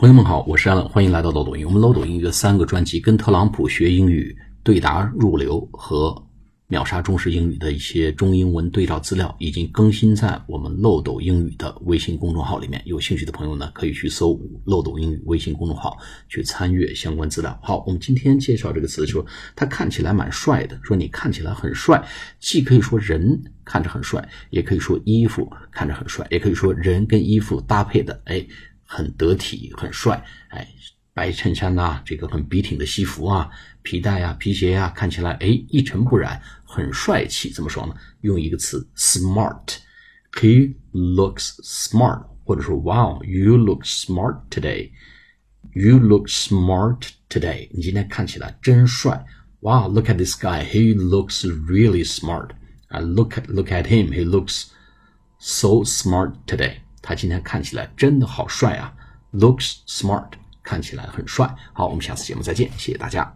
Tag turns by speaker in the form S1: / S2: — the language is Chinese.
S1: 朋友们好，我是阿冷，欢迎来到漏斗英语。我们漏斗英语的三个专辑，跟特朗普学英语、对答入流和秒杀中式英语的一些中英文对照资料，已经更新在我们漏斗英语的微信公众号里面。有兴趣的朋友呢，可以去搜漏斗英语微信公众号去参阅相关资料。好，我们今天介绍这个词，说他看起来蛮帅的，说你看起来很帅，既可以说人看着很帅，也可以说衣服看着很帅，也可以说人跟衣服搭配的，哎。很得体，很帅，哎，白衬衫呐，这个很笔挺的西服啊，皮带呀，皮鞋呀，看起来哎一尘不染，很帅气。怎么说呢？用一个词，smart，he looks smart，或者说，Wow，you look smart today，you look smart today，你今天看起来真帅。Wow，look at this guy，he looks really smart。啊，look at look at him，he looks so smart today。他今天看起来真的好帅啊，looks smart，看起来很帅。好，我们下次节目再见，谢谢大家。